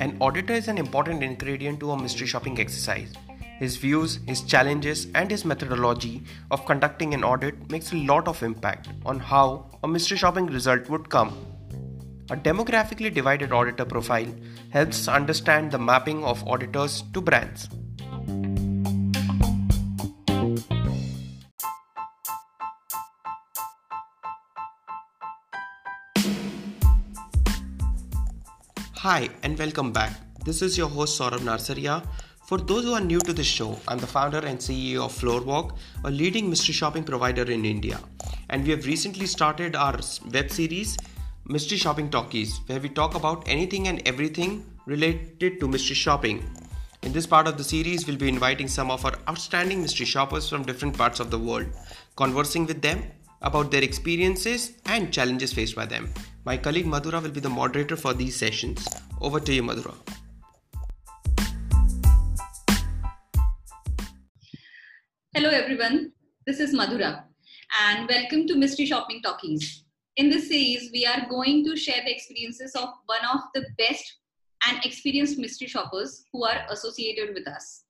An auditor is an important ingredient to a mystery shopping exercise. His views, his challenges, and his methodology of conducting an audit makes a lot of impact on how a mystery shopping result would come. A demographically divided auditor profile helps understand the mapping of auditors to brands. Hi and welcome back. This is your host Saurabh Narsaria. For those who are new to this show, I'm the founder and CEO of Floorwalk, a leading mystery shopping provider in India. And we have recently started our web series, Mystery Shopping Talkies, where we talk about anything and everything related to mystery shopping. In this part of the series, we'll be inviting some of our outstanding mystery shoppers from different parts of the world, conversing with them about their experiences and challenges faced by them. My colleague Madhura will be the moderator for these sessions. Over to you, Madhura. Hello, everyone. This is Madhura, and welcome to Mystery Shopping Talkies. In this series, we are going to share the experiences of one of the best and experienced mystery shoppers who are associated with us.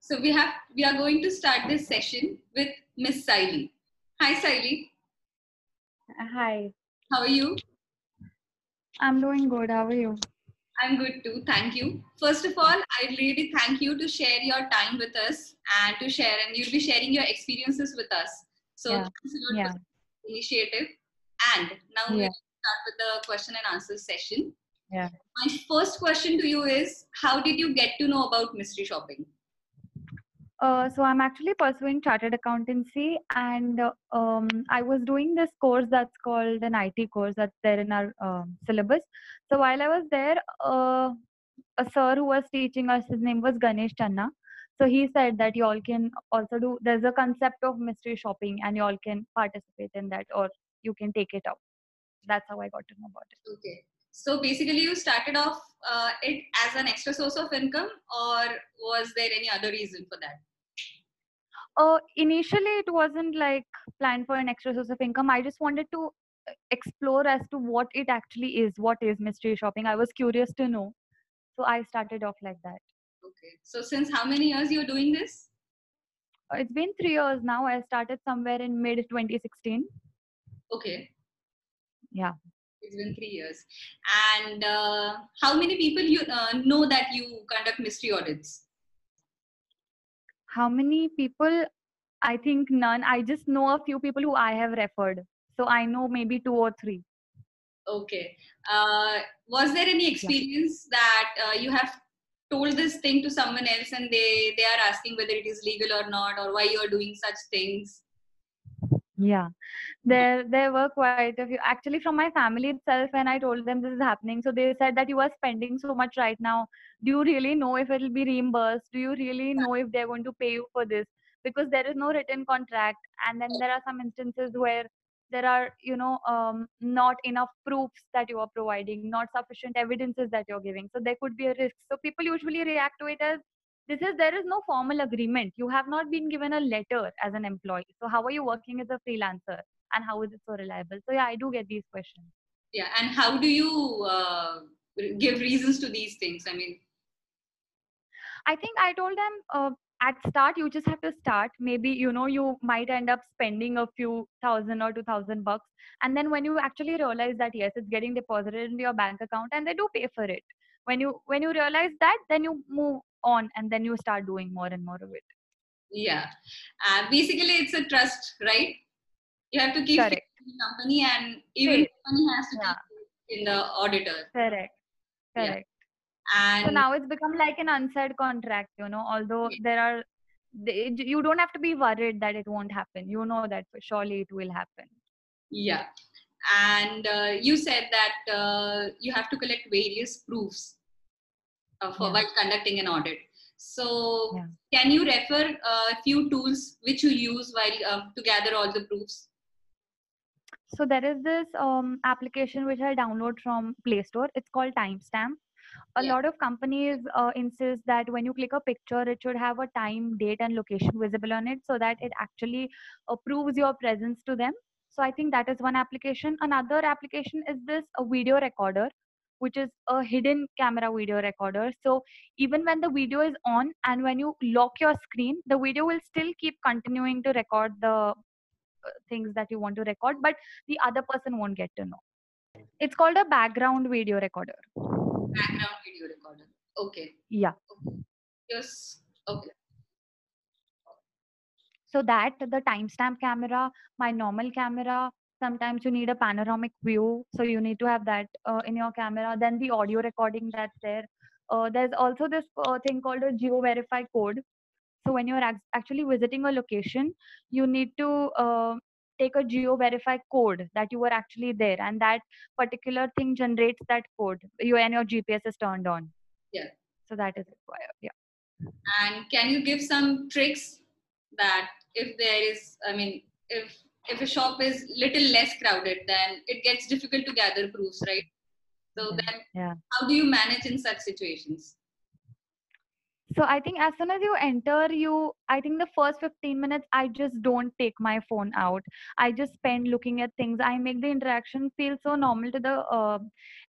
So we have we are going to start this session with Miss Saili. Hi, Saili. Hi. How are you? I'm doing good. How are you? I'm good too. Thank you. First of all, I really thank you to share your time with us and to share, and you'll be sharing your experiences with us. So Yeah. thanks a lot Yeah. for the initiative. And now Yeah. we'll start with the question and answer session. Yeah. My first question to you is How did you get to know about mystery shopping? Uh, so I'm actually pursuing chartered accountancy, and uh, um, I was doing this course that's called an IT course that's there in our um syllabus. So while I was there, uh, a sir who was teaching us, his name was Ganesh Channa. So he said that you all can also do. There's a concept of mystery shopping, and you all can participate in that, or you can take it out. That's how I got to know about it. Okay. So basically, you started off uh, it as an extra source of income, or was there any other reason for that? Uh, initially, it wasn't like planned for an extra source of income. I just wanted to uh, explore as to what it actually is. What is mystery shopping? I was curious to know, so I started off like that. Okay. So since how many years you're doing this? Uh, It's been three years now. I started somewhere in mid 2016. Okay. Yeah. It's been three years. And uh, how many people you uh, know that you conduct mystery audits? How many people? I think none. I just know a few people who I have referred. So I know maybe two or three. Okay. Uh, was there any experience that uh, you have told this thing to someone else and they they are asking whether it is legal or not or why you are doing such things? Yeah, there there were quite a few. Actually, from my family itself, when I told them this is happening, so they said that you are spending so much right now. Do you really know if it will be reimbursed? Do you really know if they're going to pay you for this? Because there is no written contract, and then there are some instances where there are, you know, um, not enough proofs that you are providing, not sufficient evidences that you're giving. So there could be a risk. So people usually react to it as this is there is no formal agreement. You have not been given a letter as an employee. So how are you working as a freelancer and how is it so reliable? So yeah i do get these questions. Yeah. And how do you uh, give reasons to these things? I mean, i think i told them uh, at start you just have to start. Maybe you know you might end up spending a few thousand or two thousand bucks. And then when you actually realize that yes it's getting deposited into your bank account and they do pay for it. When you when you realize that then you move on and then you start doing more and more of it yeah. Uh, basically, it's a trust, right? You have to keep Correct. the company, and even the company has to Yeah. keep in the auditor. correct Yeah. correct And so now it's become like an unsaid contract you know although Yeah. there are they, you don't have to be worried that it won't happen you know that for surely it will happen Yeah. And uh, you said that uh, you have to collect various proofs for Yeah. while conducting an audit. So, Yeah. can you refer uh, a few tools which you use while uh, to gather all the proofs? so there is this um, application which i download from play store it's called timestamp a Yeah. lot of companies uh, insist that when you click a picture it should have a time date and location visible on it so that it actually uh, proves your presence to them so i think that is one application another application is this a video recorder which is a hidden camera video recorder so even when the video is on and when you lock your screen the video will still keep continuing to record the uh, things that you want to record but the other person won't get to know it's called a background video recorder Background video recorder. Okay. yeah Yes. Okay. so that the timestamp camera my normal camera sometimes you need a panoramic view so you need to have that uh, in your camera then the audio recording that's there. Uh, there's also this uh, thing called a geo verify code. So when you're ac- actually visiting a location you need to uh, take a geo verify code that you were actually there and that particular thing generates that code you and your gps is turned on. Yeah. so that is required yeah. And can you give some tricks that if there is, I mean, if if a shop is little less crowded, then it gets difficult to gather proofs, right? So Yeah. then, yeah how do you manage in such situations? So I think as soon as you enter, you I think the first 15 minutes I just don't take my phone out. I just spend looking at things. I make the interaction feel so normal to the uh,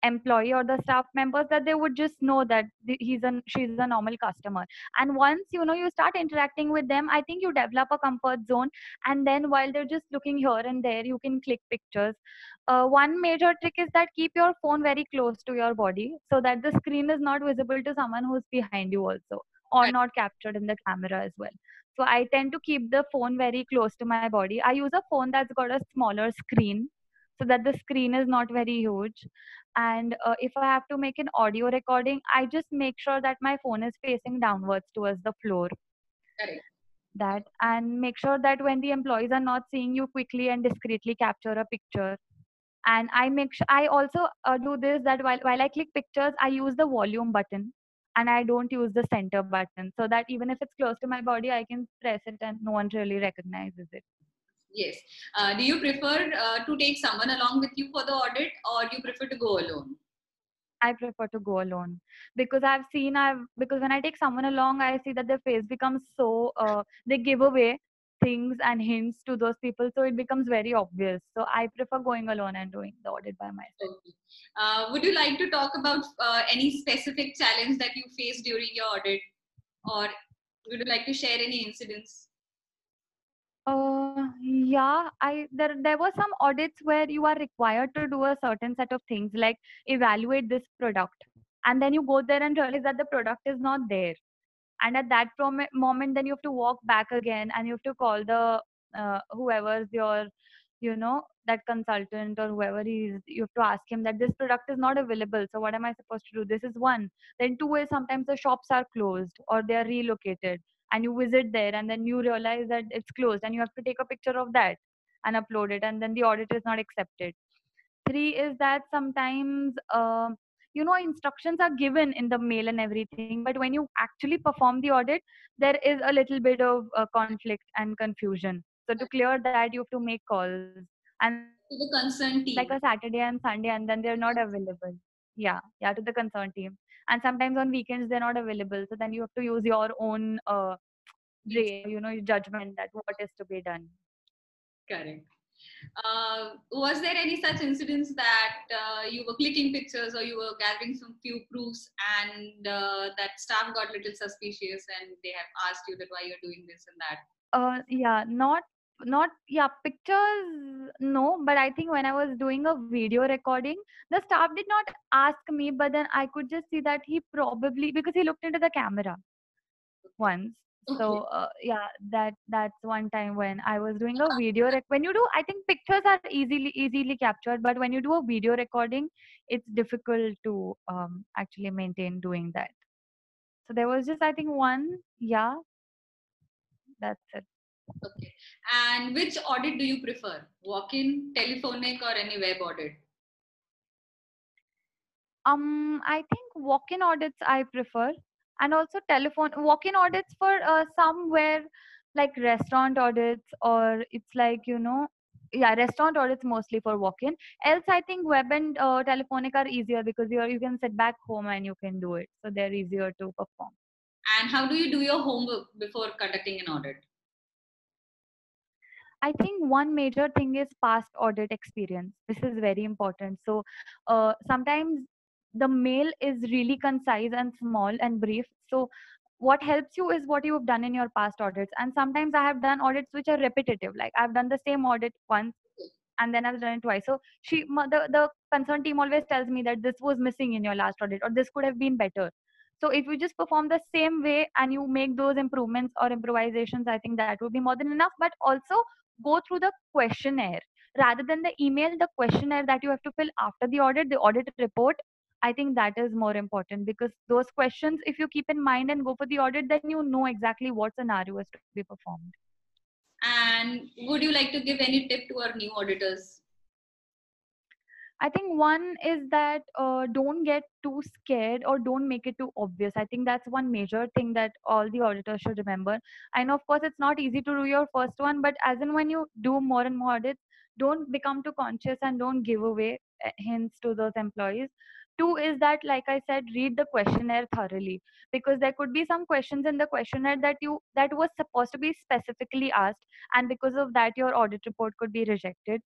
employee or the staff members that they would just know that he's a she's a normal customer. And once you know you start interacting with them, I think you develop a comfort zone. And then while they're just looking here and there, you can click pictures. Uh, one major trick is that keep your phone very close to your body so that the screen is not visible to someone who's behind you also or not captured in the camera as well. So I tend to keep the phone very close to my body. I use a phone that's got a smaller screen so that the screen is not very huge. And uh, if I have to make an audio recording, I just make sure that my phone is facing downwards towards the floor. Correct. That and make sure that when the employees are not seeing you quickly and discreetly capture a picture. And I make sure I also uh, do this that while while I click pictures, I use the volume button and I don't use the center button so that even if it's close to my body, I can press it and no one really recognizes it. Yes. Uh, do you prefer uh, to take someone along with you for the audit, or do you prefer to go alone? I prefer to go alone because I've seen I've because when I take someone along, I see that their face becomes so uh, they give away things and hints to those people, so it becomes very obvious. So I prefer going alone and doing the audit by myself. Okay. Uh, would you like to talk about uh, any specific challenge that you faced during your audit, or would you like to share any incidents? Uh, yeah, I there there were some audits where you are required to do a certain set of things like evaluate this product, and then you go there and realize that the product is not there, and at that prom- moment, then you have to walk back again and you have to call the uh, whoever's your, you know, that consultant or whoever he is. You have to ask him that this product is not available. So what am I supposed to do? This is one. Then two is sometimes the shops are closed or they are relocated and you visit there and then you realize that it's closed and you have to take a picture of that and upload it and then the audit is not accepted. Three is that sometimes uh, you know instructions are given in the mail and everything but when you actually perform the audit there is a little bit of uh, conflict and confusion. So to clear that you have to make calls and To the concerned team. like a saturday and sunday and then they're not available. Yeah yeah to the concerned team. And sometimes on weekends they're not available so then you have to use your own uh dra- you know your judgment that what is to be done Correct. Uh, was there any such incidents that uh, you were clicking pictures or you were gathering some few proofs and uh, that staff got a little suspicious and they have asked you that why you're doing this and that? uh yeah not not yeah pictures no but i think when i was doing a video recording the staff did not ask me but then i could just see that he probably because he looked into the camera once so uh, yeah that that's one time when i was doing a video rec- when you do i think pictures are easily easily captured but when you do a video recording it's difficult to um actually maintain doing that so there was just i think one yeah that's it Okay. And which audit do you prefer? Walk-in, telephonic, or any web audit? Um, I think walk-in audits I prefer, and also telephone walk-in audits for uh, somewhere like restaurant audits or it's like you know, yeah, restaurant audits mostly for walk-in. Else, I think web and uh, telephonic are easier because you you can sit back home and you can do it, so they're easier to perform. And how do you do your homework before conducting an audit? I think one major thing is past audit experience. This is very important. So uh, sometimes the mail is really concise and small and brief. So what helps you is what you have done in your past audits. And sometimes I have done audits which are repetitive. Like I've done the same audit once and then I've done it twice. So she, the, the concern team always tells me that this was missing in your last audit or this could have been better. So if you just perform the same way and you make those improvements or improvisations, I think that would be more than enough. But also go through the questionnaire rather than the email, the questionnaire that you have to fill after the audit, the audit report. I think that is more important because those questions, if you keep in mind and go for the audit, then you know exactly what scenario is to be performed. And would you like to give any tip to our new auditors? I think one is that uh, don't get too scared or don't make it too obvious. I think that's one major thing that all the auditors should remember. I know, of course, it's not easy to do your first one, but as in when you do more and more audits, don't become too conscious and don't give away uh, hints to those employees. Two is that, like I said, read the questionnaire thoroughly because there could be some questions in the questionnaire that you that was supposed to be specifically asked, and because of that, your audit report could be rejected.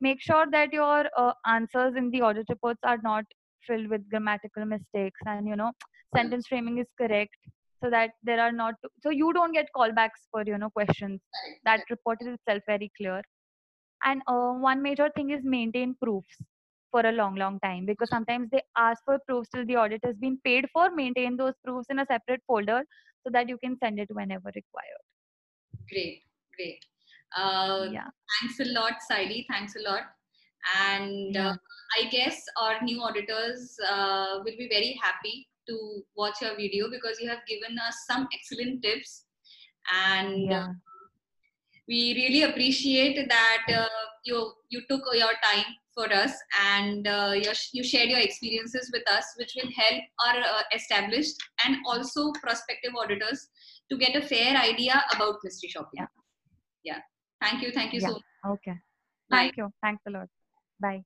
Make sure that your uh, answers in the audit reports are not filled with grammatical mistakes and you know sentence framing is correct so that there are not so you don't get callbacks for you know questions. That report is itself very clear. And uh, one major thing is maintain proofs for a long long time because sometimes they ask for proofs till the audit has been paid for maintain those proofs in a separate folder so that you can send it whenever required great great uh, yeah. Thanks a lot, Saili. Thanks a lot. And uh, I guess our new auditors uh, will be very happy to watch your video because you have given us some excellent tips. And yeah. we really appreciate that uh, you you took your time for us and uh, you shared your experiences with us, which will help our uh, established and also prospective auditors to get a fair idea about mystery shopping. Yeah. yeah. Thank you. Thank you yeah. so much. Okay. Bye. Thank you. Thanks a lot. Bye.